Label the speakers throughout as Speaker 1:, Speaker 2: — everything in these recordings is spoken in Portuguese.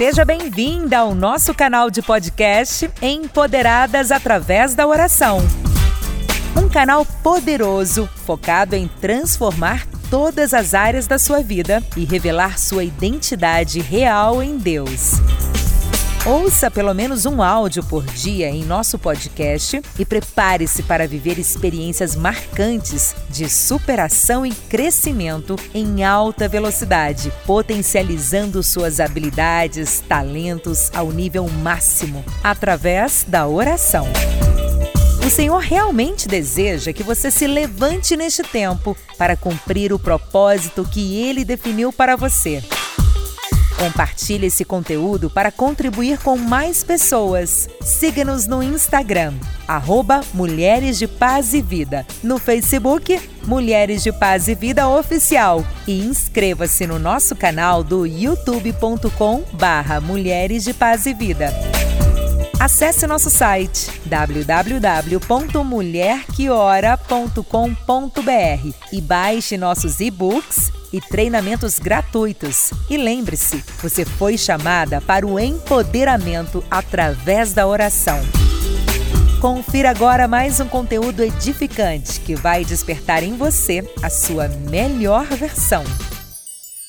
Speaker 1: Seja bem-vinda ao nosso canal de podcast Empoderadas através da oração. Um canal poderoso focado em transformar todas as áreas da sua vida e revelar sua identidade real em Deus. Ouça pelo menos um áudio por dia em nosso podcast e prepare-se para viver experiências marcantes de superação e crescimento em alta velocidade, potencializando suas habilidades, talentos ao nível máximo através da oração. O Senhor realmente deseja que você se levante neste tempo para cumprir o propósito que Ele definiu para você. Compartilhe esse conteúdo para contribuir com mais pessoas. Siga-nos no Instagram, arroba Mulheres de Paz e Vida. No Facebook, Mulheres de Paz e Vida Oficial. E inscreva-se no nosso canal do youtube.com barra Mulheres de Paz e Vida. Acesse nosso site www.mulherqueora.com.br e baixe nossos e-books e treinamentos gratuitos. E lembre-se, você foi chamada para o empoderamento através da oração. Confira agora mais um conteúdo edificante que vai despertar em você a sua melhor versão.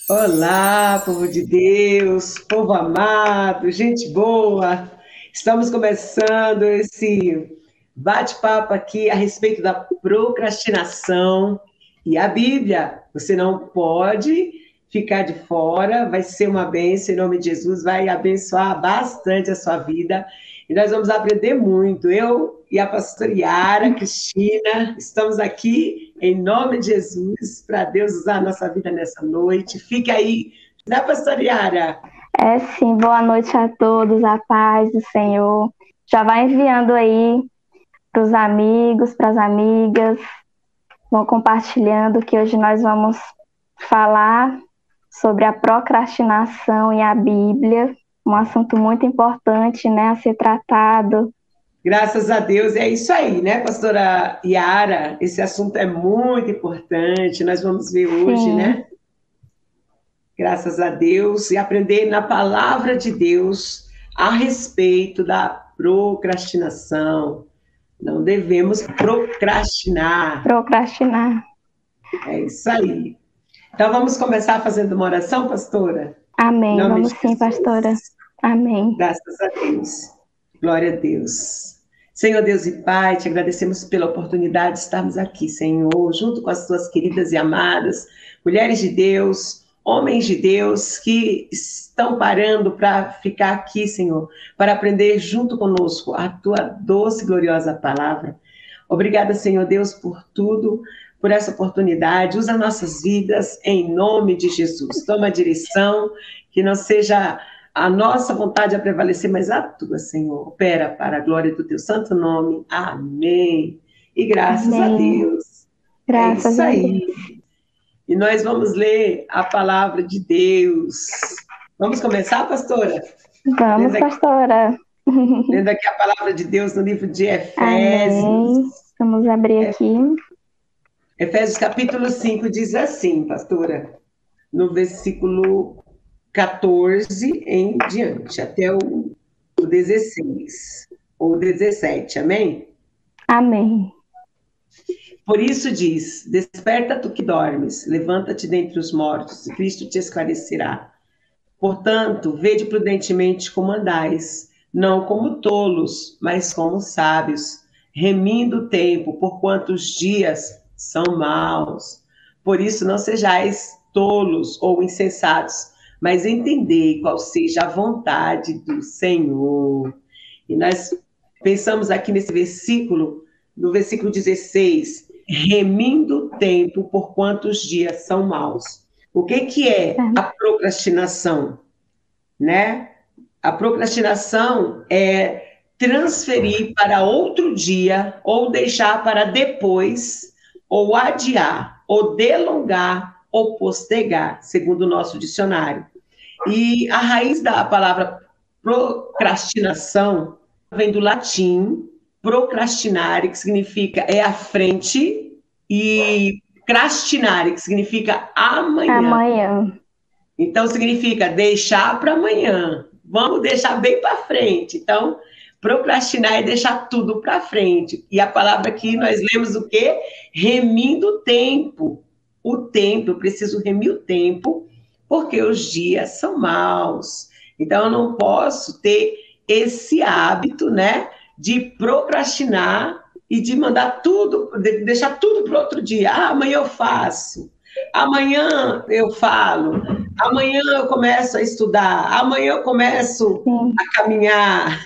Speaker 2: Olá, povo de Deus, povo amado, gente boa. Estamos começando esse bate-papo aqui a respeito da procrastinação e a Bíblia. Você não pode ficar de fora, vai ser uma bênção em nome de Jesus, vai abençoar bastante a sua vida. E nós vamos aprender muito. Eu e a pastora Yara, Cristina, estamos aqui em nome de Jesus, para Deus usar a nossa vida nessa noite. Fique aí, né, pastora Yara?
Speaker 3: É sim, boa noite a todos, a paz do Senhor. Já vai enviando aí para os amigos, para as amigas, vão compartilhando que hoje nós vamos falar sobre a procrastinação e a Bíblia, um assunto muito importante, né, a ser tratado.
Speaker 2: Graças a Deus, é isso aí, né, pastora Yara? Esse assunto é muito importante, nós vamos ver hoje, Sim. né? Graças a Deus, e aprender na palavra de Deus a respeito da procrastinação, não devemos procrastinar.
Speaker 3: Procrastinar.
Speaker 2: É isso aí. Então vamos começar fazendo uma oração, pastora?
Speaker 3: Amém. Vamos sim, pastora. Amém.
Speaker 2: Graças a Deus. Glória a Deus. Senhor Deus e Pai, te agradecemos pela oportunidade de estarmos aqui, Senhor, junto com as tuas queridas e amadas mulheres de Deus, homens de Deus que estão parando para ficar aqui, Senhor, para aprender junto conosco a tua doce e gloriosa palavra. Obrigada, Senhor Deus, por tudo, por essa oportunidade. Usa nossas vidas em nome de Jesus. Toma a direção, que não seja a nossa vontade a prevalecer, mas a tua, Senhor. Opera para a glória do teu santo nome. Amém. E graças Amém. a Deus.
Speaker 3: Graças é isso aí.
Speaker 2: E nós vamos ler a palavra de Deus. Vamos começar, pastora?
Speaker 3: Vamos, aqui, pastora.
Speaker 2: Lendo aqui a palavra de Deus no livro de Efésios.
Speaker 3: Amém. Vamos abrir aqui.
Speaker 2: Efésios capítulo 5 diz assim, pastora, no versículo 14 em diante, até o, o 16 ou 17, amém?
Speaker 3: Amém.
Speaker 2: Por isso diz: Desperta tu que dormes, levanta-te dentre os mortos, e Cristo te esclarecerá. Portanto, vede prudentemente como andais, não como tolos, mas como sábios, remindo o tempo, porquanto os dias são maus. Por isso não sejais tolos ou insensatos, mas entendei qual seja a vontade do Senhor. E nós pensamos aqui nesse versículo, no versículo 16, remindo o tempo por quantos dias são maus. O que, que é a procrastinação? Né? A procrastinação é transferir para outro dia, ou deixar para depois, ou adiar, ou delongar, ou postergar, segundo o nosso dicionário. E a raiz da palavra procrastinação vem do latim procrastinare, que significa é à frente, e crastinare, que significa amanhã.
Speaker 3: Amanhã.
Speaker 2: Então significa deixar para amanhã, vamos deixar bem para frente. Então, procrastinar é deixar tudo para frente. E a palavra aqui nós lemos o quê? Remindo o tempo. O tempo, eu preciso remir o tempo, porque os dias são maus. Então, eu não posso ter esse hábito, né, de procrastinar e de mandar tudo, de deixar tudo para outro dia. Ah, amanhã eu faço. Amanhã eu falo. Amanhã eu começo a estudar. Amanhã eu começo a caminhar.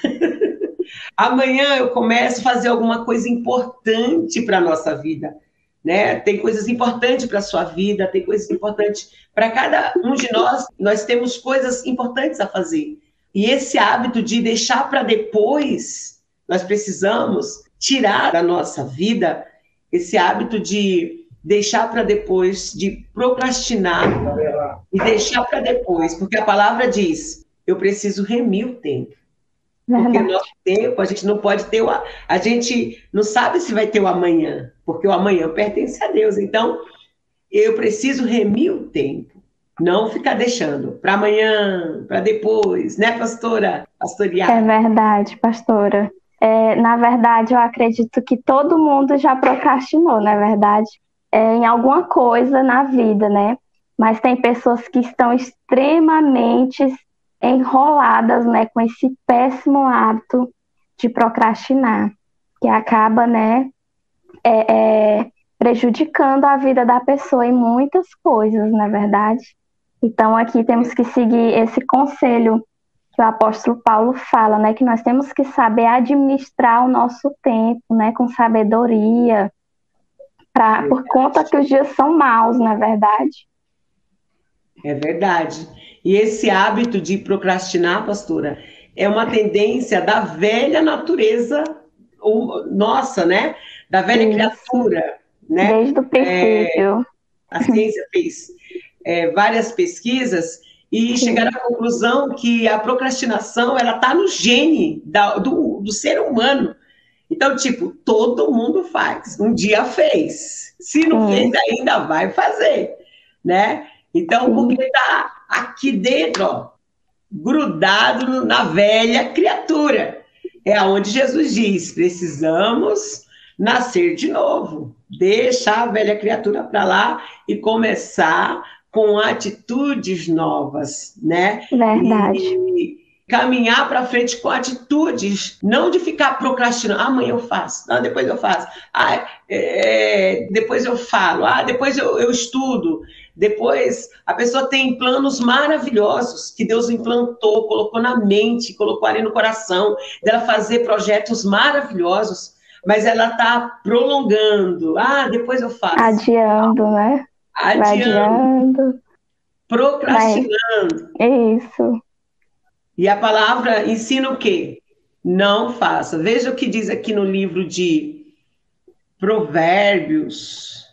Speaker 2: amanhã eu começo a fazer alguma coisa importante para a nossa vida. Né? Tem coisas importantes para a sua vida, tem coisas importantes para cada um de nós. Nós temos coisas importantes a fazer. E esse hábito de deixar para depois, nós precisamos tirar da nossa vida esse hábito de deixar para depois, de procrastinar e deixar para depois, porque a palavra diz: eu preciso remir o tempo. Porque o nosso tempo, a gente não pode ter o. A gente não sabe se vai ter o amanhã, porque o amanhã pertence a Deus. Então, eu preciso remir o tempo, não ficar deixando para amanhã, para depois, né, pastora? Pastorear.
Speaker 3: É verdade, pastora. É, na verdade, eu acredito que todo mundo já procrastinou, na é verdade, é, em alguma coisa na vida, né? Mas tem pessoas que estão extremamente enroladas, né, com esse péssimo hábito de procrastinar, que acaba, né, é, é, prejudicando a vida da pessoa em muitas coisas, na é verdade. Então, aqui temos que seguir esse conselho que o apóstolo Paulo fala, né, que nós temos que saber administrar o nosso tempo, né, com sabedoria, pra, por conta que os dias são maus, na é verdade.
Speaker 2: É verdade. E esse hábito de procrastinar, pastora, é uma tendência da velha natureza nossa, né? Da velha Isso. criatura, né?
Speaker 3: Desde o princípio. É,
Speaker 2: a ciência fez é, várias pesquisas e chegaram à conclusão que a procrastinação ela está no gene da, do, do ser humano. Então, tipo, todo mundo faz. Um dia fez. Se não fez, ainda vai fazer, né? Então, porque está aqui dentro, ó, grudado na velha criatura. É aonde Jesus diz: precisamos nascer de novo, deixar a velha criatura para lá e começar com atitudes novas, né?
Speaker 3: Verdade.
Speaker 2: E caminhar para frente com atitudes, não de ficar procrastinando. Ah, amanhã eu faço, ah, depois eu faço, ah, é, depois eu falo, ah, depois eu, eu estudo. Depois, a pessoa tem planos maravilhosos que Deus implantou, colocou na mente, colocou ali no coração, dela fazer projetos maravilhosos, mas ela está prolongando. Ah, depois eu faço.
Speaker 3: Adiando, né?
Speaker 2: Adiando, adiando. procrastinando.
Speaker 3: É isso.
Speaker 2: E a palavra ensina o quê? Não faça. Veja o que diz aqui no livro de Provérbios,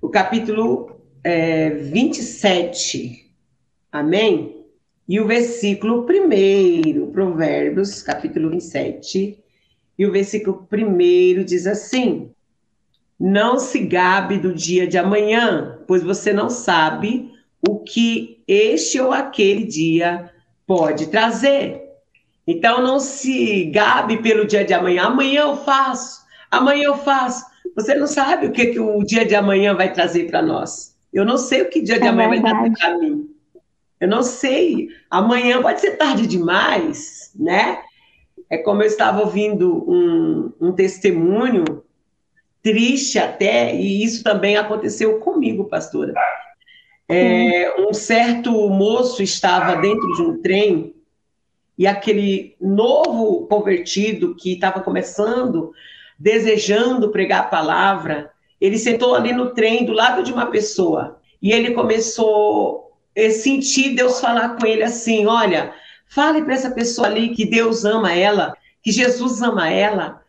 Speaker 2: o capítulo é, 27. Amém? E o versículo primeiro, Provérbios, capítulo 27, e o versículo primeiro diz assim: não se gabe do dia de amanhã, pois você não sabe o que este ou aquele dia pode trazer. Então não se gabe pelo dia de amanhã. Amanhã eu faço, amanhã eu faço. Você não sabe o que, que o dia de amanhã vai trazer para nós. Eu não sei o que o dia de é amanhã verdade. vai trazer para mim. Eu não sei. Amanhã pode ser tarde demais, né? É como eu estava ouvindo um, um testemunho triste até, e isso também aconteceu comigo, pastora. É, um certo moço estava dentro de um trem e aquele novo convertido que estava começando, desejando pregar a palavra, ele sentou ali no trem do lado de uma pessoa e ele começou a sentir Deus falar com ele assim: Olha, fale para essa pessoa ali que Deus ama ela, que Jesus ama ela,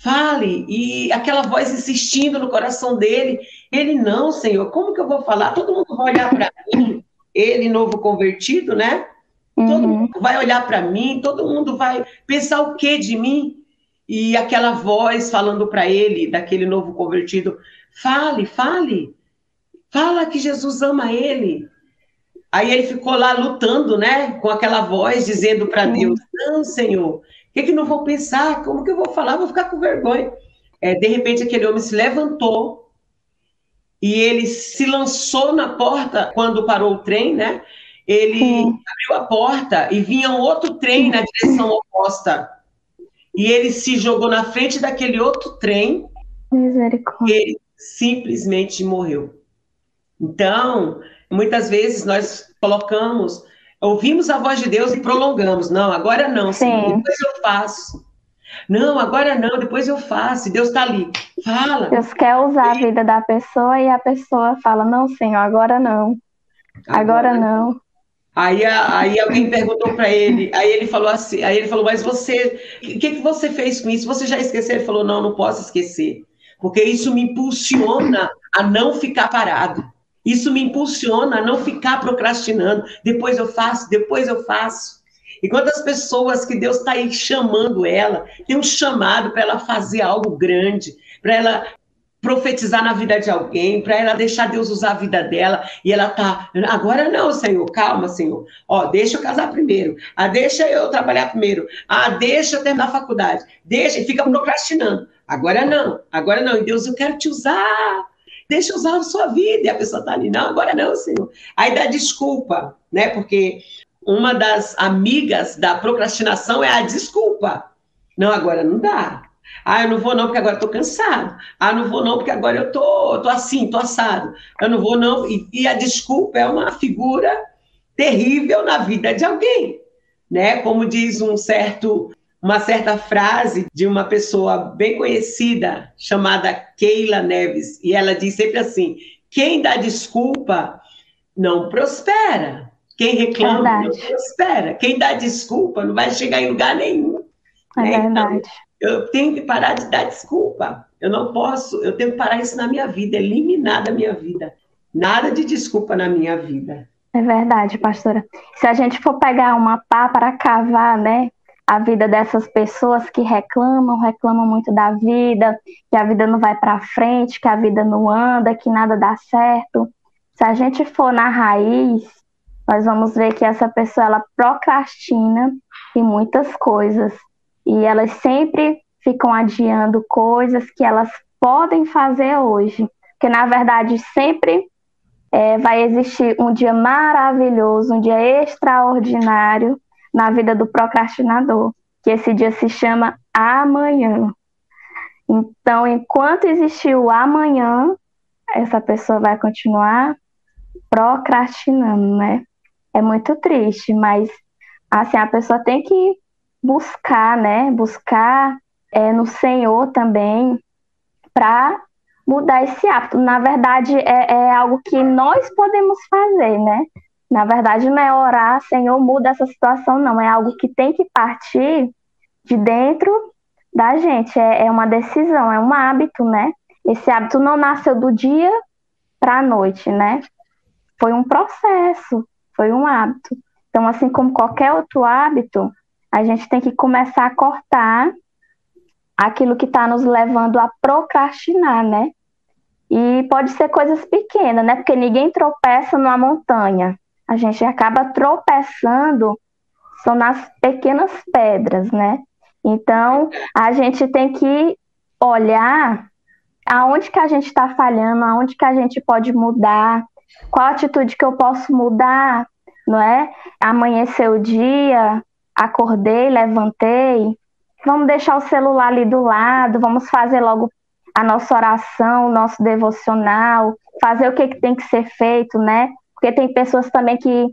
Speaker 2: Fale. E aquela voz insistindo no coração dele. Ele, não, Senhor, como que eu vou falar? Todo mundo vai olhar para mim. Ele, novo convertido, né? Uhum. Todo mundo vai olhar para mim, todo mundo vai pensar o que de mim? E aquela voz falando para ele, daquele novo convertido: fale, fale. Fala que Jesus ama ele. Aí ele ficou lá lutando, né? Com aquela voz dizendo para Deus: Não, Senhor, que, que não vou pensar? Como que eu vou falar? Vou ficar com vergonha. É, de repente, aquele homem se levantou e ele se lançou na porta quando parou o trem, né? Ele abriu a porta e vinha um outro trem na direção oposta. E ele se jogou na frente daquele outro trem.
Speaker 3: Misericórdia.
Speaker 2: E ele simplesmente morreu. Então, muitas vezes nós colocamos, ouvimos a voz de Deus e prolongamos. Não, agora não, Senhor, depois eu faço. Não, agora não, depois eu faço. E Deus está ali. Fala.
Speaker 3: Deus quer usar a vida da pessoa e a pessoa fala: Não, Senhor, agora não. Agora, agora não.
Speaker 2: Aí, aí alguém perguntou para ele, aí ele falou assim, aí ele falou, mas você, o que, que você fez com isso? Você já esqueceu? Ele falou, não, não posso esquecer, porque isso me impulsiona a não ficar parado. Isso me impulsiona a não ficar procrastinando. Depois eu faço, depois eu faço. E quantas pessoas que Deus está aí chamando ela, tem um chamado para ela fazer algo grande, para ela profetizar na vida de alguém, para ela deixar Deus usar a vida dela, e ela tá, agora não, Senhor, calma, Senhor. Ó, deixa eu casar primeiro. Ah, deixa eu trabalhar primeiro. Ah, deixa eu terminar a faculdade. Deixa e fica procrastinando. Agora não. Agora não. E Deus, eu quero te usar. Deixa eu usar a sua vida. E a pessoa tá ali, não, agora não, Senhor. Aí dá desculpa, né? Porque uma das amigas da procrastinação é a desculpa. Não, agora não dá. Ah, eu não vou não porque agora estou cansado. Ah, não vou não porque agora eu tô, tô assim, tô assado. Eu não vou não. E, e, a desculpa é uma figura terrível na vida de alguém, né? Como diz um certo, uma certa frase de uma pessoa bem conhecida chamada Keila Neves, e ela diz sempre assim: quem dá desculpa não prospera. Quem reclama não prospera. Quem dá desculpa não vai chegar em lugar nenhum.
Speaker 3: É né? Verdade.
Speaker 2: Então, eu tenho que parar de dar desculpa. Eu não posso, eu tenho que parar isso na minha vida, eliminar da minha vida. Nada de desculpa na minha vida.
Speaker 3: É verdade, pastora. Se a gente for pegar uma pá para cavar, né, a vida dessas pessoas que reclamam, reclamam muito da vida, que a vida não vai para frente, que a vida não anda, que nada dá certo. Se a gente for na raiz, nós vamos ver que essa pessoa ela procrastina em muitas coisas e elas sempre ficam adiando coisas que elas podem fazer hoje, porque na verdade sempre é, vai existir um dia maravilhoso, um dia extraordinário na vida do procrastinador, que esse dia se chama amanhã. Então, enquanto existir o amanhã, essa pessoa vai continuar procrastinando, né? É muito triste, mas assim a pessoa tem que buscar, né? Buscar é, no Senhor também para mudar esse hábito. Na verdade, é, é, algo que nós podemos fazer, né? Na verdade, não é orar, Senhor, muda essa situação, não. É algo que tem que partir de dentro da gente. É, é uma decisão, é um hábito, né? Esse hábito não nasceu do dia para a noite, né? Foi um processo, foi um hábito. Então, assim como qualquer outro hábito, a gente tem que começar a cortar aquilo que está nos levando a procrastinar, né? E pode ser coisas pequenas, né? Porque ninguém tropeça numa montanha. A gente acaba tropeçando são nas pequenas pedras, né? Então, a gente tem que olhar aonde que a gente está falhando, aonde que a gente pode mudar, qual atitude que eu posso mudar, não é? Amanhecer o dia, acordei, levantei, vamos deixar o celular ali do lado, vamos fazer logo a nossa oração, o nosso devocional, fazer o que, que tem que ser feito, né? Porque tem pessoas também que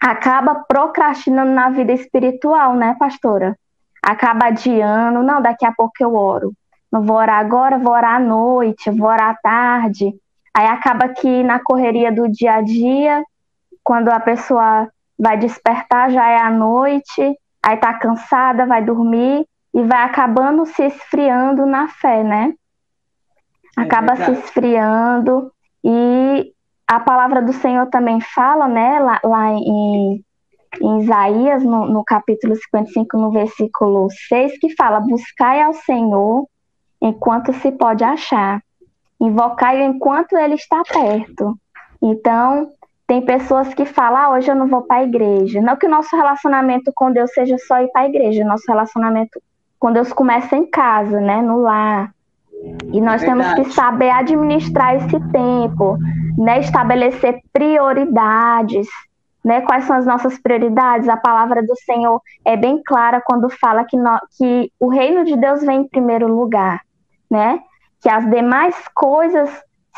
Speaker 3: acaba procrastinando na vida espiritual, né, pastora? Acaba adiando, não, daqui a pouco eu oro. Não vou orar agora, vou orar à noite, vou orar à tarde. Aí acaba que na correria do dia a dia, quando a pessoa vai despertar, já é a noite, aí tá cansada, vai dormir e vai acabando se esfriando na fé, né? É Acaba é se esfriando e a palavra do Senhor também fala, né, lá, lá em, em Isaías, no, no capítulo 55, no versículo 6, que fala: Buscai ao Senhor enquanto se pode achar, invocai-o enquanto ele está perto. Então, Tem pessoas que falam, ah, hoje eu não vou para a igreja. Não que o nosso relacionamento com Deus seja só ir para a igreja, nosso relacionamento com Deus começa em casa, né, no lar. E nós é temos que saber administrar esse tempo, né, estabelecer prioridades, né, quais são as nossas prioridades. A palavra do Senhor é bem clara quando fala que, no, que o reino de Deus vem em primeiro lugar, né? Que as demais coisas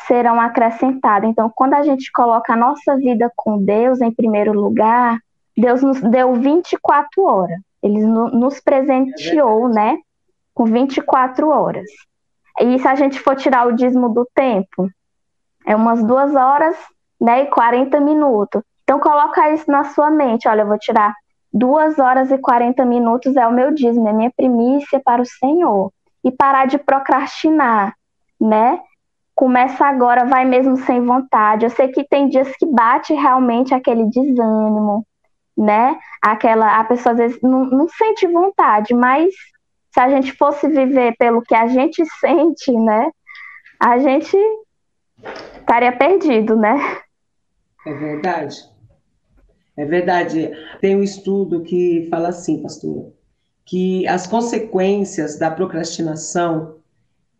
Speaker 3: serão acrescentadas. Então, quando a gente coloca a nossa vida com Deus em primeiro lugar, Deus nos deu 24 horas. Ele nos presenteou, né, com 24 horas. E se a gente for tirar o dízimo do tempo, é umas duas horas, né, e 40 minutos. Então, coloca isso na sua mente. Olha, eu vou tirar duas horas e 40 minutos é o meu dízimo, é minha primícia para o Senhor. E parar de procrastinar, né? começa agora, vai mesmo sem vontade. Eu sei que tem dias que bate realmente aquele desânimo, né? Aquela, a pessoa às vezes não, não sente vontade, mas se a gente fosse viver pelo que a gente sente, né? A gente estaria perdido, né?
Speaker 2: É verdade. É verdade. Tem um estudo que fala assim, pastora, que as consequências da procrastinação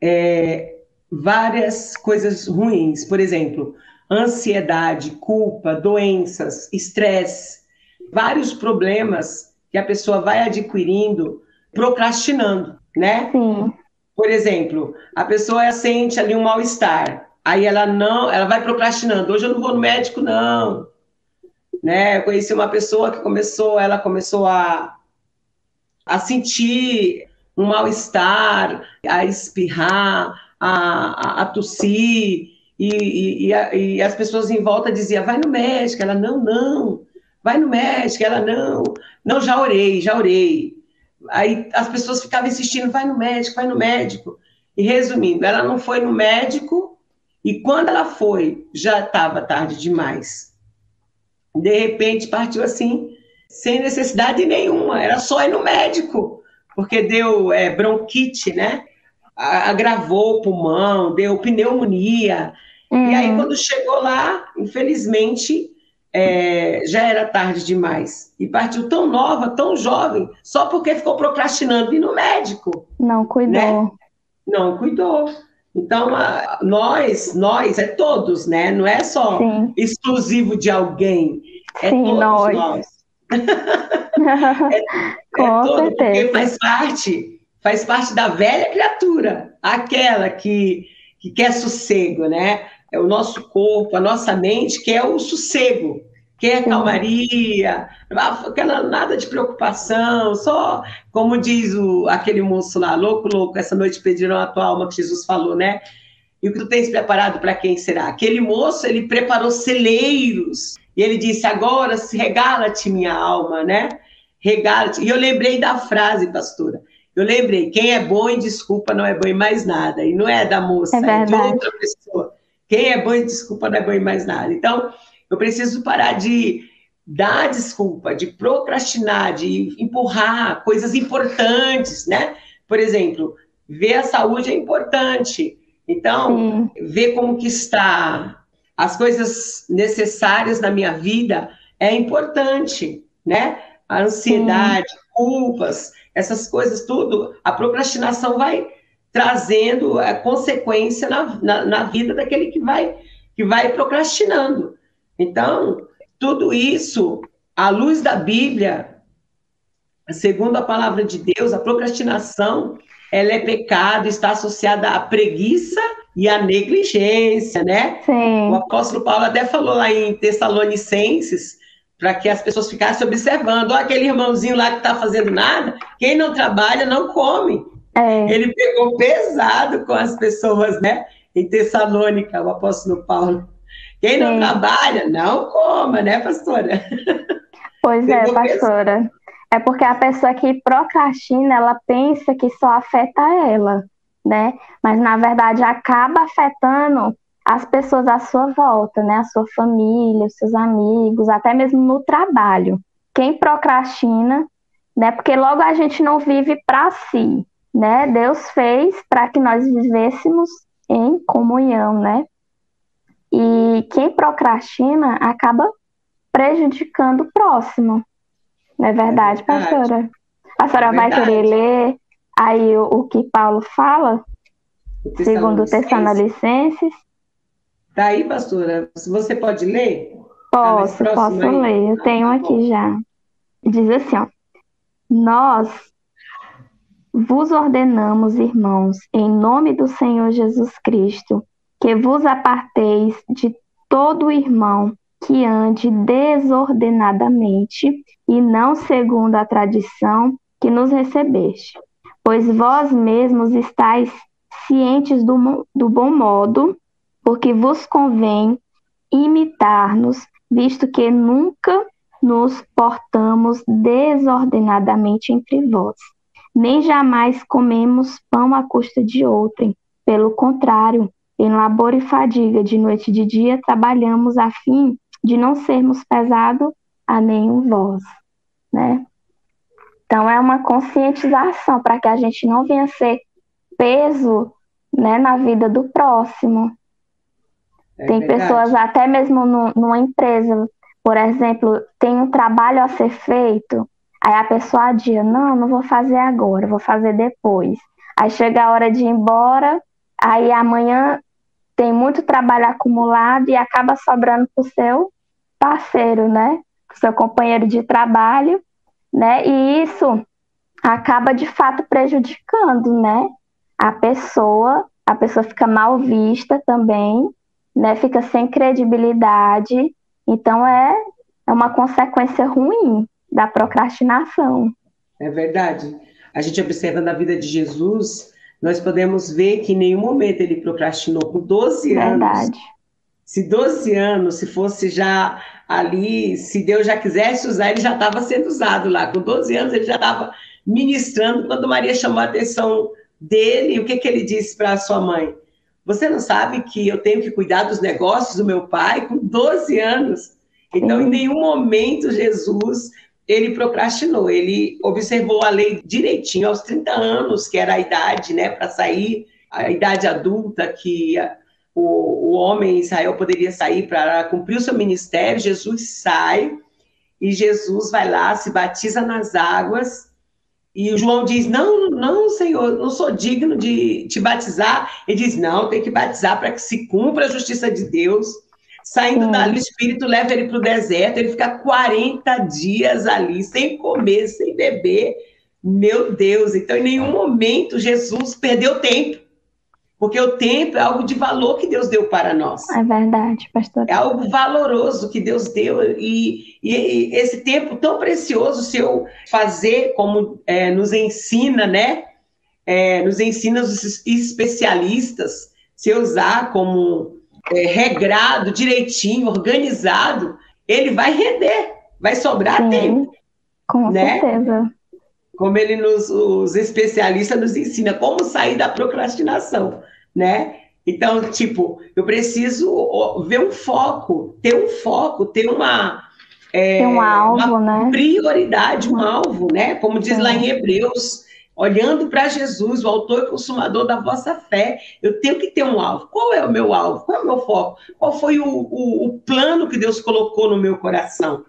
Speaker 2: é, várias coisas ruins, por exemplo, ansiedade, culpa, doenças, estresse, vários problemas que a pessoa vai adquirindo procrastinando, né?
Speaker 3: Sim.
Speaker 2: Por exemplo, a pessoa sente ali um mal-estar, aí ela não, ela vai procrastinando. Hoje eu não vou no médico, não. Né? Eu conheci uma pessoa que começou, ela começou a, a sentir um mal-estar, a espirrar, a, a, a tossir, e, e, e, a, e, as pessoas em volta diziam, vai no médico, ela, não, não, vai no médico, ela, não, não, já orei, já orei. Aí as pessoas ficavam insistindo, vai no médico, vai no médico. E resumindo, ela não foi no médico, e quando ela foi, já estava tarde demais. De repente, partiu assim, sem necessidade nenhuma, era só ir no médico, porque deu é, bronquite, né? agravou o pulmão, deu pneumonia. Uhum. E aí, uhum. quando chegou lá, infelizmente, é, já era tarde demais. E partiu tão nova, tão jovem, só porque ficou procrastinando ir no médico.
Speaker 3: Não cuidou. Né?
Speaker 2: Não cuidou. Então, a, nós, nós, é todos, né? Não é só Sim. exclusivo de alguém. É Sim, todos nós. nós.
Speaker 3: é, Com é todo, certeza.
Speaker 2: faz parte faz parte da velha criatura, aquela que, que quer sossego, né? É o nosso corpo, a nossa mente quer o sossego, quer calmaria, aquela nada de preocupação, só, como diz o, aquele moço lá, louco, louco, essa noite pediram a tua alma que Jesus falou, né? E o que tu tens preparado para quem será? Aquele moço, ele preparou celeiros, e ele disse, agora se regala-te minha alma, né? Regala-te. E eu lembrei da frase, pastora, eu lembrei, quem é bom em desculpa não é bom em mais nada. E não é da moça, é, é de outra pessoa. Quem é bom em desculpa não é bom em mais nada. Então, eu preciso parar de dar desculpa, de procrastinar, de empurrar coisas importantes, né? Por exemplo, ver a saúde é importante. Então, Sim. ver como que está as coisas necessárias na minha vida é importante, né? A ansiedade, Sim. culpas, essas coisas tudo, a procrastinação vai trazendo a consequência na, na, na, vida daquele que vai, que vai procrastinando. Então, tudo isso, à luz da Bíblia, segundo a palavra de Deus, a procrastinação, ela é pecado, está associada à preguiça e à negligência, né?
Speaker 3: Sim.
Speaker 2: O apóstolo Paulo até falou lá em Tessalonicenses, para que as pessoas ficassem observando. Olha aquele irmãozinho lá que está fazendo nada, quem não trabalha não come.
Speaker 3: É.
Speaker 2: Ele pegou pesado com as pessoas, né? Em Tessalônica, o apóstolo Paulo. Quem não Sim. trabalha, não coma, né, pastora?
Speaker 3: Pois é, pastora. É porque a pessoa que procrastina, ela pensa que só afeta ela, né? Mas na verdade acaba afetando as pessoas à sua volta, né? A sua família, os seus amigos, até mesmo no trabalho. Quem procrastina, né? Porque logo a gente não vive para si, né? Deus fez para que nós vivêssemos em comunhão, né? E quem procrastina acaba prejudicando o próximo. Não é verdade, é verdade. pastora? A senhora é vai querer ler aí o, o que Paulo fala, segundo Tessalonicenses?
Speaker 2: Tá pastora, você pode ler?
Speaker 3: Tá posso, tá posso aí? ler. Eu tenho aqui já. Diz assim, ó. Nós vos ordenamos, irmãos, em nome do Senhor Jesus Cristo, que vos aparteis de todo irmão que ande desordenadamente e não segundo a tradição que nos recebeste, pois vós mesmos estáis cientes do, do bom modo, porque vos convém imitar-nos, visto que nunca nos portamos desordenadamente entre vós, nem jamais comemos pão à custa de outrem. Pelo contrário, em labor e fadiga, de noite e de dia, trabalhamos a fim de não sermos pesados a nenhum vós, né? Então é uma conscientização para que a gente não venha ser peso, né, na vida do próximo. É Tem verdade. pessoas até mesmo no, numa empresa, por exemplo, tem um trabalho a ser feito, aí a pessoa adia, não, não vou fazer agora, vou fazer depois. Aí chega a hora de ir embora, aí amanhã tem muito trabalho acumulado e acaba sobrando para o seu parceiro, né? Pro seu companheiro de trabalho, né? E isso acaba de fato prejudicando, né? A pessoa, a pessoa fica mal vista também, né? Fica sem credibilidade. Então é, é uma consequência ruim da procrastinação.
Speaker 2: É verdade. A gente observa na vida de Jesus, nós podemos ver que em nenhum momento ele procrastinou com 12 anos. Verdade. Se 12 anos, se fosse já ali, se Deus já quisesse usar, ele já estava sendo usado lá. Com 12 anos, ele já estava ministrando. Quando Maria chamou a atenção dele, o que, que ele disse para sua mãe? Você não sabe que eu tenho que cuidar dos negócios do meu pai com 12 anos? Então, em nenhum momento, Jesus ele procrastinou, ele observou a lei direitinho aos 30 anos, que era a idade, né, para sair, a idade adulta que o, o homem Israel poderia sair para cumprir o seu ministério. Jesus sai e Jesus vai lá, se batiza nas águas. E João diz: Não, não, Senhor, não sou digno de te batizar. Ele diz: Não, tem que batizar para que se cumpra a justiça de Deus. Saindo dali, o Espírito leva ele para o deserto, ele fica 40 dias ali, sem comer, sem beber. Meu Deus, então em nenhum momento Jesus perdeu tempo. Porque o tempo é algo de valor que Deus deu para nós.
Speaker 3: É verdade, pastor.
Speaker 2: É algo valoroso que Deus deu. E, e, e esse tempo tão precioso, se eu fazer como é, nos ensina, né? É, nos ensina os especialistas, se eu usar como é, regrado, direitinho, organizado, ele vai render, vai sobrar Sim, tempo.
Speaker 3: Com né? certeza.
Speaker 2: Como ele nos, os especialistas nos ensina como sair da procrastinação, né? Então, tipo, eu preciso ver um foco, ter um foco, ter uma,
Speaker 3: é, um alvo,
Speaker 2: uma
Speaker 3: né?
Speaker 2: prioridade, um alvo, né? Como diz Sim. lá em Hebreus, olhando para Jesus, o autor e consumador da vossa fé, eu tenho que ter um alvo. Qual é o meu alvo? Qual é o meu foco? Qual foi o, o, o plano que Deus colocou no meu coração?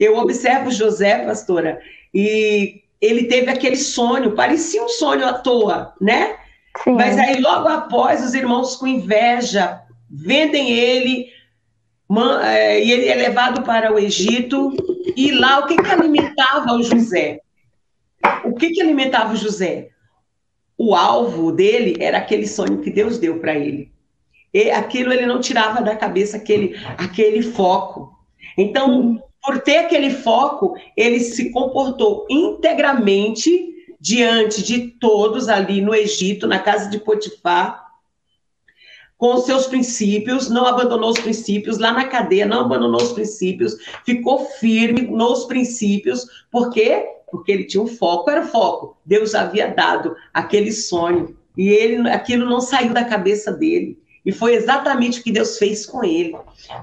Speaker 2: Eu observo José, pastora, e ele teve aquele sonho, parecia um sonho à toa, né? Sim. Mas aí, logo após, os irmãos com inveja vendem ele, é, e ele é levado para o Egito, e lá o que, que alimentava o José? O que, que alimentava o José? O alvo dele era aquele sonho que Deus deu para ele. E aquilo ele não tirava da cabeça aquele, aquele foco. Então, por ter aquele foco, ele se comportou integramente diante de todos ali no Egito, na casa de Potifar, com seus princípios, não abandonou os princípios, lá na cadeia não abandonou os princípios, ficou firme nos princípios, porque porque ele tinha um foco, era foco. Deus havia dado aquele sonho e ele, aquilo não saiu da cabeça dele. E foi exatamente o que Deus fez com ele.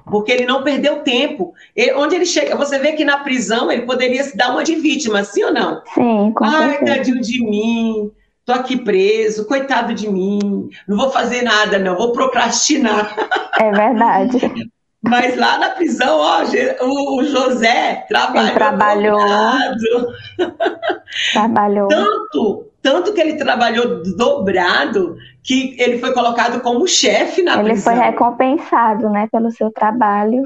Speaker 2: Porque ele não perdeu tempo. Ele, onde ele chega, você vê que na prisão ele poderia se dar uma de vítima, sim ou não?
Speaker 3: Sim, com
Speaker 2: Ai, tadinho de mim. tô aqui preso, coitado de mim, não vou fazer nada, não, vou procrastinar.
Speaker 3: É verdade.
Speaker 2: Mas lá na prisão, ó, o José trabalhou.
Speaker 3: trabalhou. Trabalhou.
Speaker 2: Tanto, tanto que ele trabalhou dobrado que ele foi colocado como chefe na
Speaker 3: ele
Speaker 2: prisão.
Speaker 3: Ele foi recompensado, né, pelo seu trabalho.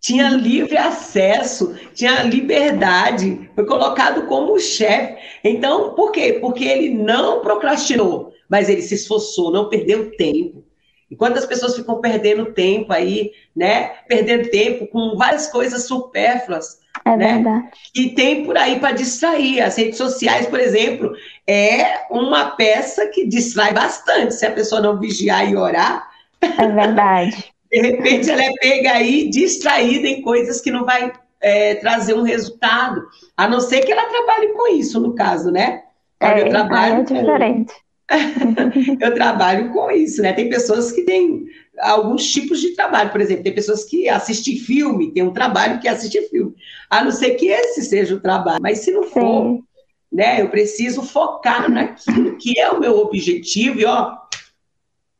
Speaker 2: Tinha livre acesso, tinha liberdade, foi colocado como chefe. Então, por quê? Porque ele não procrastinou, mas ele se esforçou, não perdeu tempo. Enquanto as pessoas ficam perdendo tempo aí, né? Perdendo tempo com várias coisas supérfluas.
Speaker 3: É
Speaker 2: né?
Speaker 3: verdade.
Speaker 2: E tem por aí para distrair. As redes sociais, por exemplo, é uma peça que distrai bastante. Se a pessoa não vigiar e orar.
Speaker 3: É verdade.
Speaker 2: de repente ela é pega aí, distraída em coisas que não vai é, trazer um resultado. A não ser que ela trabalhe com isso, no caso, né?
Speaker 3: é, eu trabalho é diferente.
Speaker 2: Eu trabalho com isso, né? Tem pessoas que têm alguns tipos de trabalho, por exemplo, tem pessoas que assistem filme, tem um trabalho que assiste filme, a não ser que esse seja o trabalho, mas se não for, Sim. né, eu preciso focar naquilo que é o meu objetivo e, ó,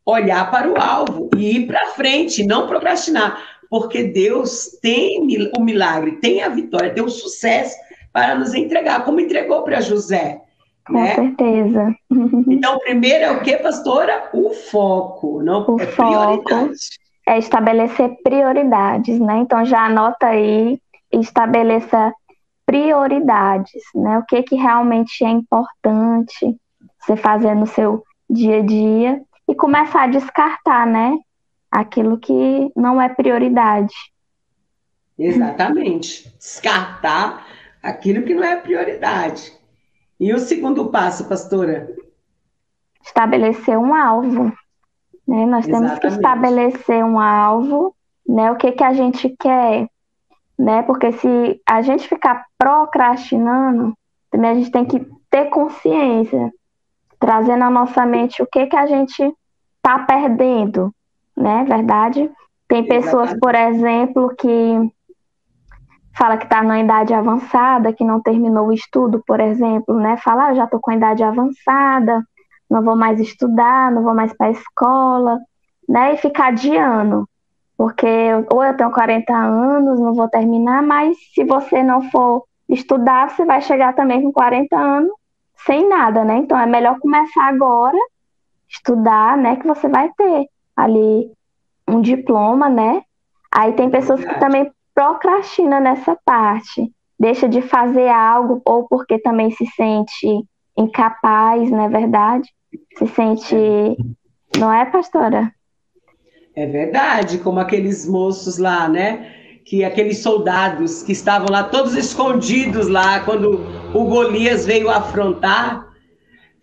Speaker 2: olhar para o alvo e ir para frente, não procrastinar, porque Deus tem o milagre, tem a vitória, tem o sucesso para nos entregar, como entregou para José.
Speaker 3: Com né? certeza.
Speaker 2: Então, primeiro é o que, pastora? O foco, não
Speaker 3: o
Speaker 2: é
Speaker 3: foco É estabelecer prioridades, né? Então já anota aí e estabeleça prioridades, né? O que que realmente é importante você fazer no seu dia a dia e começar a descartar, né? Aquilo que não é prioridade.
Speaker 2: Exatamente. Descartar aquilo que não é prioridade. E o segundo passo, pastora?
Speaker 3: Estabelecer um alvo. Né? Nós temos Exatamente. que estabelecer um alvo, né? O que, que a gente quer, né? Porque se a gente ficar procrastinando, também a gente tem que ter consciência, trazer na nossa mente o que, que a gente está perdendo, né? Verdade? Tem pessoas, por exemplo, que fala que está na idade avançada, que não terminou o estudo, por exemplo, né? Fala, ah, já estou com a idade avançada, não vou mais estudar, não vou mais para a escola, né? E ficar adiando, porque ou eu tenho 40 anos, não vou terminar, mas se você não for estudar, você vai chegar também com 40 anos sem nada, né? Então é melhor começar agora, estudar, né? Que você vai ter ali um diploma, né? Aí tem pessoas que também procrastina nessa parte, deixa de fazer algo ou porque também se sente incapaz, não é verdade? Se sente, não é, pastora?
Speaker 2: É verdade, como aqueles moços lá, né? Que aqueles soldados que estavam lá todos escondidos lá quando o Golias veio afrontar,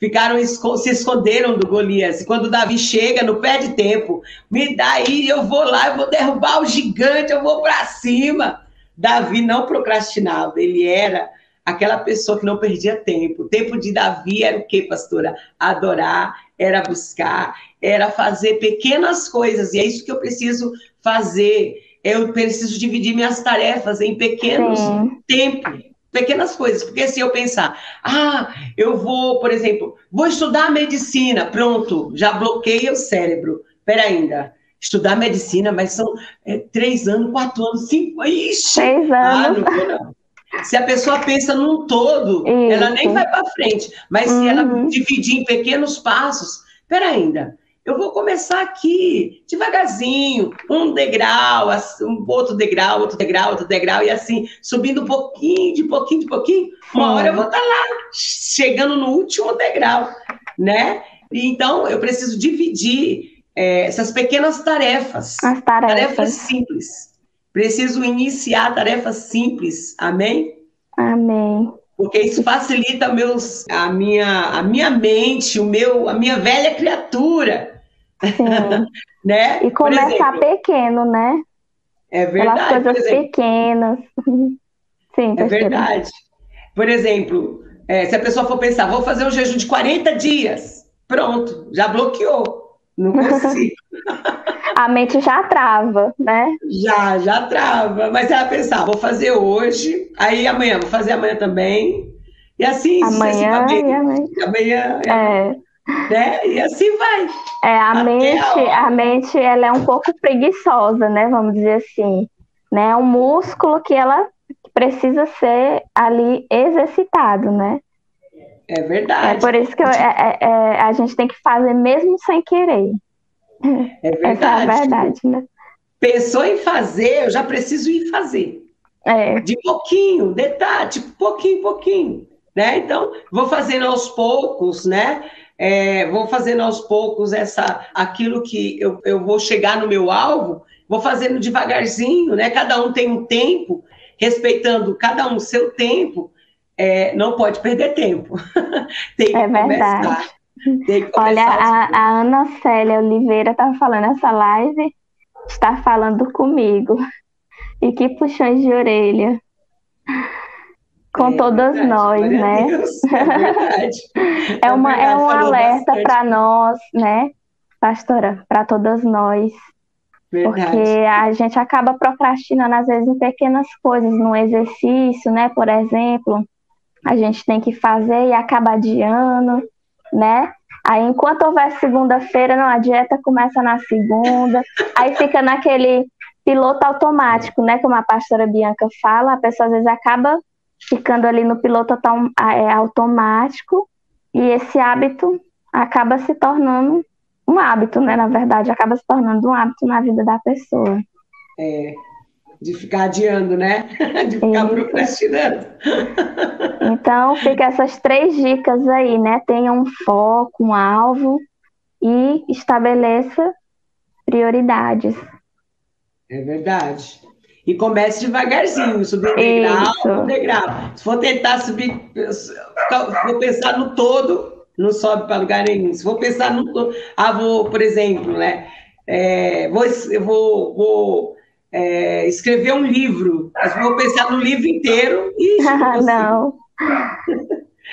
Speaker 2: ficaram se esconderam do Golias. E quando Davi chega, não perde tempo. Me dá aí, eu vou lá, eu vou derrubar o gigante, eu vou para cima. Davi não procrastinava, ele era aquela pessoa que não perdia tempo. O tempo de Davi era o que, pastora? Adorar, era buscar, era fazer pequenas coisas. E é isso que eu preciso fazer. Eu preciso dividir minhas tarefas em pequenos Sim. tempos pequenas coisas, porque se eu pensar, ah, eu vou, por exemplo, vou estudar medicina, pronto, já bloqueia o cérebro. Pera ainda, estudar medicina, mas são é, três anos, quatro anos, cinco, ixi,
Speaker 3: três
Speaker 2: anos. Ah, não, não. Se a pessoa pensa num todo, Isso. ela nem vai para frente. Mas uhum. se ela uhum. dividir em pequenos passos, pera ainda, eu vou começar aqui, devagarzinho, um degrau, um outro degrau, outro degrau, outro degrau, e assim, subindo um pouquinho, de pouquinho, de pouquinho. Uma hora eu vou estar tá lá, chegando no último degrau, né? Então, eu preciso dividir é, essas pequenas tarefas.
Speaker 3: As tarefas.
Speaker 2: Tarefas simples. Preciso iniciar tarefas simples. Amém?
Speaker 3: Amém
Speaker 2: porque isso facilita meus, a, minha, a minha mente, o meu, a minha velha criatura né?
Speaker 3: E começar pequeno, né?
Speaker 2: É verdade.
Speaker 3: Pelas coisas pequenas. Sim,
Speaker 2: é verdade. Por exemplo, é, se a pessoa for pensar, vou fazer um jejum de 40 dias, pronto, já bloqueou. Não consigo.
Speaker 3: a mente já trava, né?
Speaker 2: Já, já trava. Mas ela pensar, vou fazer hoje, aí amanhã, vou fazer amanhã também. E assim
Speaker 3: amanhã, e amanhã.
Speaker 2: amanhã é. Né? E assim vai.
Speaker 3: É, a mente, a, a mente ela é um pouco preguiçosa, né? Vamos dizer assim. Né? É um músculo que ela precisa ser ali exercitado, né?
Speaker 2: É verdade.
Speaker 3: É por isso que eu, é, é, é a gente tem que fazer mesmo sem querer.
Speaker 2: É verdade. Essa é a verdade, né? Pensou em fazer, eu já preciso ir fazer.
Speaker 3: É.
Speaker 2: De pouquinho, detalhe, tipo, pouquinho, pouquinho. Né? Então, vou fazendo aos poucos, né? É, vou fazendo aos poucos essa, aquilo que eu, eu vou chegar no meu alvo, vou fazendo devagarzinho, né? Cada um tem um tempo, respeitando cada um seu tempo, é, não pode perder tempo. tem que é verdade. começar.
Speaker 3: Tem que Olha, a, a, Ana Célia Oliveira estava falando essa live, está falando comigo. E que puxões de orelha. Com é, todas verdade, nós, né? Deus, é verdade. é, uma, é, é um alerta para nós, né, pastora, para todas nós. Verdade. Porque a gente acaba procrastinando, às vezes, em pequenas coisas, no exercício, né? Por exemplo, a gente tem que fazer e acaba adiando, né? Aí, enquanto houver segunda-feira, não, a dieta começa na segunda, aí fica naquele piloto automático, né? Como a pastora Bianca fala, a pessoa às vezes acaba ficando ali no piloto é, automático e esse hábito acaba se tornando um hábito, né? Na verdade, acaba se tornando um hábito na vida da pessoa.
Speaker 2: É, de ficar adiando, né? De ficar Isso. procrastinando.
Speaker 3: Então, fica essas três dicas aí, né? Tenha um foco, um alvo e estabeleça prioridades.
Speaker 2: É verdade. E comece devagarzinho, subir degrau por degrau. Se for tentar subir, vou pensar no todo, não sobe para lugar nenhum. Se for pensar no todo, ah, vou, por exemplo, né? É, vou, eu vou, vou é, escrever um livro, mas vou pensar no livro inteiro e.
Speaker 3: não.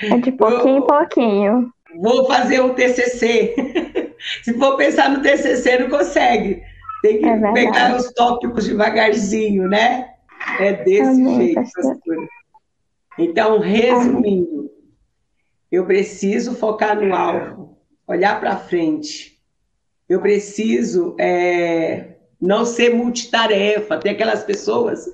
Speaker 3: É de pouquinho em pouquinho.
Speaker 2: Vou fazer um TCC. Se for pensar no TCC, não consegue. Tem que é pegar os tópicos devagarzinho, né? É desse Amém, jeito, pastora. Então, resumindo, eu preciso focar no alvo, olhar para frente. Eu preciso é, não ser multitarefa. Tem aquelas pessoas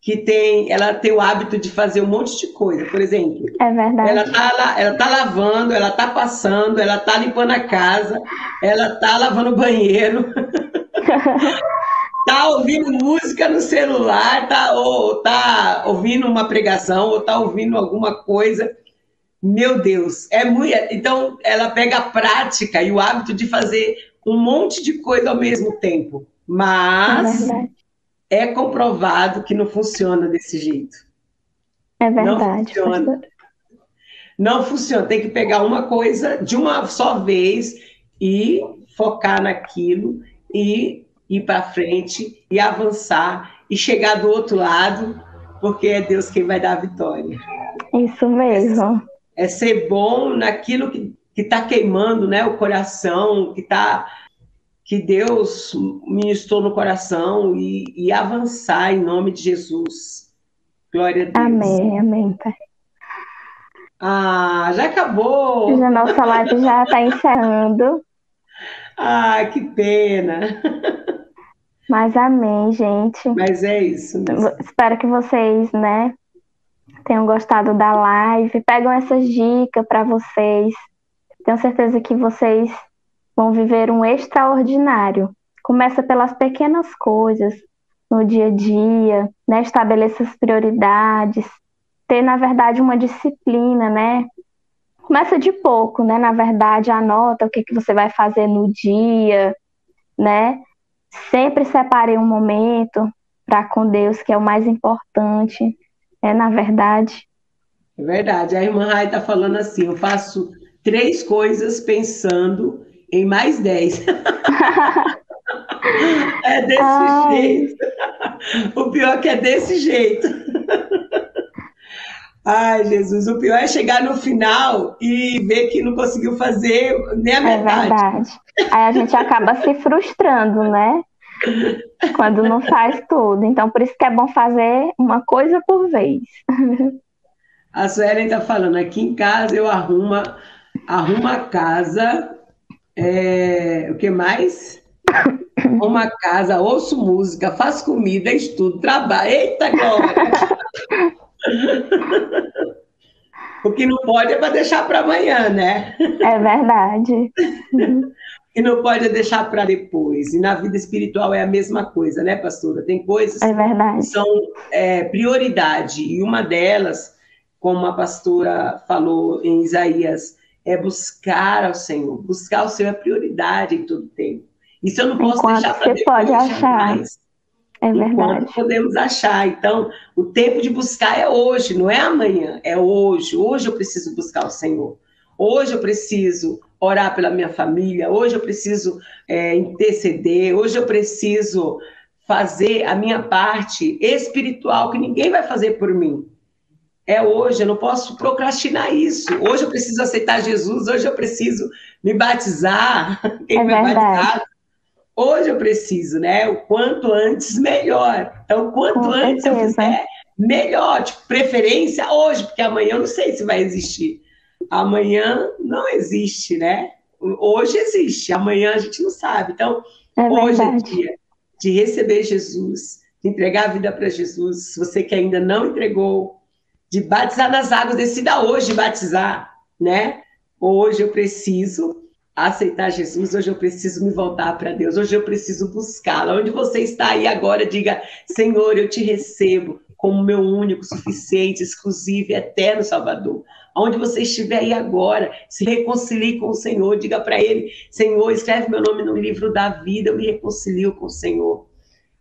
Speaker 2: que tem, ela tem o hábito de fazer um monte de coisa. Por exemplo,
Speaker 3: é verdade.
Speaker 2: Ela tá, ela tá lavando, ela tá passando, ela tá limpando a casa, ela tá lavando o banheiro. tá ouvindo música no celular, tá, ou tá ouvindo uma pregação, ou tá ouvindo alguma coisa. Meu Deus, é muito. Então, ela pega a prática e o hábito de fazer um monte de coisa ao mesmo tempo. Mas é, é comprovado que não funciona desse jeito.
Speaker 3: É verdade. Não
Speaker 2: funciona. Não funciona. Tem que pegar uma coisa de uma só vez e focar naquilo e ir para frente e avançar e chegar do outro lado, porque é Deus quem vai dar a vitória.
Speaker 3: Isso mesmo.
Speaker 2: É, é ser bom naquilo que está queimando né, o coração, que está que Deus ministrou no coração e, e, avançar em nome de Jesus. Glória a Deus.
Speaker 3: Amém, amém, Pai.
Speaker 2: Ah, já acabou.
Speaker 3: A nossa live já está encerrando.
Speaker 2: Ah, que pena.
Speaker 3: Mas amém, gente.
Speaker 2: Mas é isso. Mesmo.
Speaker 3: Espero que vocês, né, tenham gostado da live. Pegam essas dicas para vocês. Tenho certeza que vocês vão viver um extraordinário. Começa pelas pequenas coisas no dia a dia, né? Estabeleça as prioridades, ter na verdade uma disciplina, né? Começa de pouco, né? Na verdade, anota o que, que você vai fazer no dia, né? Sempre separe um momento para com Deus, que é o mais importante, é na verdade.
Speaker 2: É verdade. A irmã Rai está falando assim: eu faço três coisas pensando em mais dez. é desse Ai. jeito. O pior é que é desse jeito. Ai, Jesus, o pior é chegar no final e ver que não conseguiu fazer nem a é metade. É verdade.
Speaker 3: Aí a gente acaba se frustrando, né? Quando não faz tudo. Então, por isso que é bom fazer uma coisa por vez.
Speaker 2: A Suelen está falando, aqui em casa eu arrumo, arrumo a casa, é, o que mais? Uma casa, ouço música, faço comida, estudo, trabalho. Eita, glória! o que não pode é para deixar para amanhã, né?
Speaker 3: É verdade.
Speaker 2: e não pode deixar para depois. E na vida espiritual é a mesma coisa, né, pastora? Tem coisas
Speaker 3: é
Speaker 2: que são é, prioridade, e uma delas, como a pastora falou em Isaías, é buscar ao Senhor. Buscar o Senhor é prioridade em todo tempo. Isso eu não posso
Speaker 3: Enquanto
Speaker 2: deixar para
Speaker 3: depois. Você pode achar.
Speaker 2: Mais.
Speaker 3: É verdade.
Speaker 2: Podemos achar. Então, o tempo de buscar é hoje, não é amanhã, é hoje. Hoje eu preciso buscar o Senhor. Hoje eu preciso orar pela minha família, hoje eu preciso é, interceder, hoje eu preciso fazer a minha parte espiritual, que ninguém vai fazer por mim. É hoje, eu não posso procrastinar isso. Hoje eu preciso aceitar Jesus, hoje eu preciso me batizar. Quem
Speaker 3: é
Speaker 2: vai batizar? Hoje eu preciso, né? O quanto antes, melhor. Então, quanto Com antes certeza. eu fizer, melhor. Tipo, preferência hoje, porque amanhã eu não sei se vai existir. Amanhã não existe, né? Hoje existe, amanhã a gente não sabe. Então, é hoje é dia de receber Jesus, de entregar a vida para Jesus. Se você que ainda não entregou, de batizar nas águas, decida hoje batizar, né? Hoje eu preciso aceitar Jesus, hoje eu preciso me voltar para Deus, hoje eu preciso buscá-lo. Onde você está aí agora, diga: Senhor, eu te recebo como meu único, suficiente, exclusivo e eterno Salvador. Onde você estiver aí agora, se reconcilie com o Senhor, diga para Ele: Senhor, escreve meu nome no livro da vida, eu me reconcilio com o Senhor.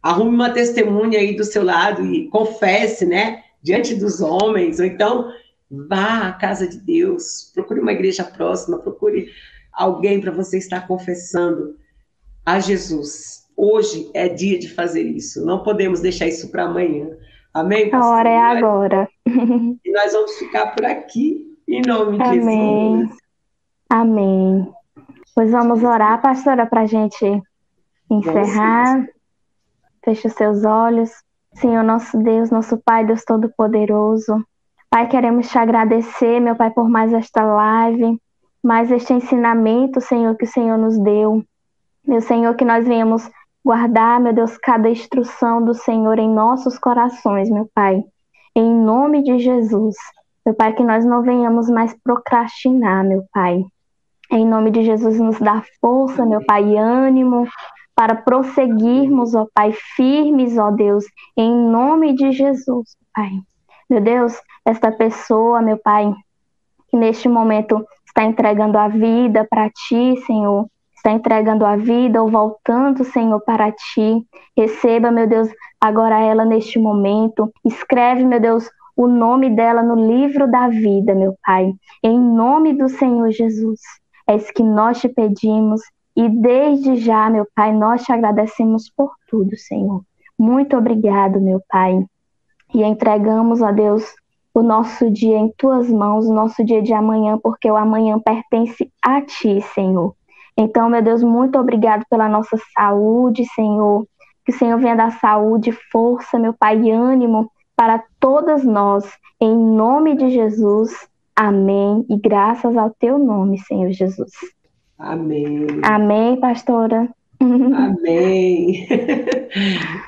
Speaker 2: Arrume uma testemunha aí do seu lado e confesse, né, diante dos homens, ou então vá à casa de Deus, procure uma igreja próxima, procure alguém para você estar confessando a Jesus. Hoje é dia de fazer isso, não podemos deixar isso para amanhã. Amém?
Speaker 3: Pastor? A hora é agora.
Speaker 2: E nós vamos ficar por aqui, em nome
Speaker 3: Amém.
Speaker 2: de Jesus.
Speaker 3: Amém. Pois vamos orar, pastora, para a gente encerrar. Feche os seus olhos. Senhor, nosso Deus, nosso Pai, Deus Todo-Poderoso. Pai, queremos te agradecer, meu Pai, por mais esta live, mais este ensinamento, Senhor, que o Senhor nos deu. Meu Senhor, que nós venhamos guardar, meu Deus, cada instrução do Senhor em nossos corações, meu Pai. Em nome de Jesus. Meu Pai, que nós não venhamos mais procrastinar, meu Pai. Em nome de Jesus, nos dá força, meu Pai, e ânimo para prosseguirmos, ó Pai, firmes, ó Deus, em nome de Jesus, Pai. Meu Deus, esta pessoa, meu Pai, que neste momento está entregando a vida para Ti, Senhor, está entregando a vida ou voltando, Senhor, para ti. Receba, meu Deus, agora ela neste momento. Escreve, meu Deus, o nome dela no livro da vida, meu Pai. Em nome do Senhor Jesus. É isso que nós te pedimos e desde já, meu Pai, nós te agradecemos por tudo, Senhor. Muito obrigado, meu Pai. E entregamos a Deus o nosso dia em tuas mãos, o nosso dia de amanhã, porque o amanhã pertence a ti, Senhor. Então, meu Deus, muito obrigado pela nossa saúde, Senhor. Que o Senhor venha dar saúde, força, meu Pai, e ânimo para todas nós. Em nome de Jesus. Amém. E graças ao teu nome, Senhor Jesus.
Speaker 2: Amém.
Speaker 3: Amém, pastora.
Speaker 2: Amém.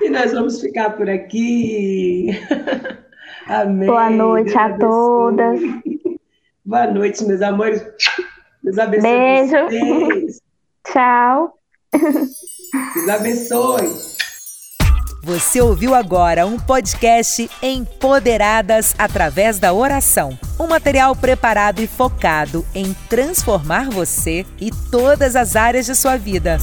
Speaker 2: E nós vamos ficar por aqui. Amém.
Speaker 3: Boa noite Deus a abençoe. todas.
Speaker 2: Boa noite, meus amores. Deus abençoe
Speaker 3: Beijo.
Speaker 2: vocês.
Speaker 3: Tchau.
Speaker 2: Deus abençoe.
Speaker 1: Você ouviu agora um podcast Empoderadas através da oração. Um material preparado e focado em transformar você e todas as áreas de sua vida.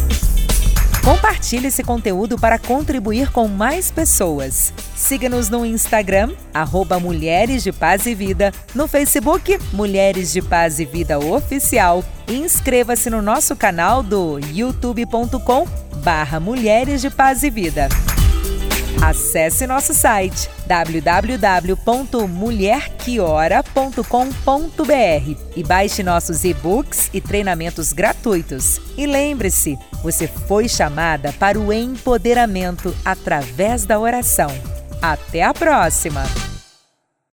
Speaker 1: Compartilhe esse conteúdo para contribuir com mais pessoas. Siga-nos no Instagram, arroba Mulheres de Paz e Vida, no Facebook Mulheres de Paz e Vida Oficial e inscreva-se no nosso canal do youtube.com barra Mulheres de Paz e Vida. Acesse nosso site www.mulherquiora.com.br e baixe nossos e-books e treinamentos gratuitos. E lembre-se, você foi chamada para o empoderamento através da oração. Até a próxima!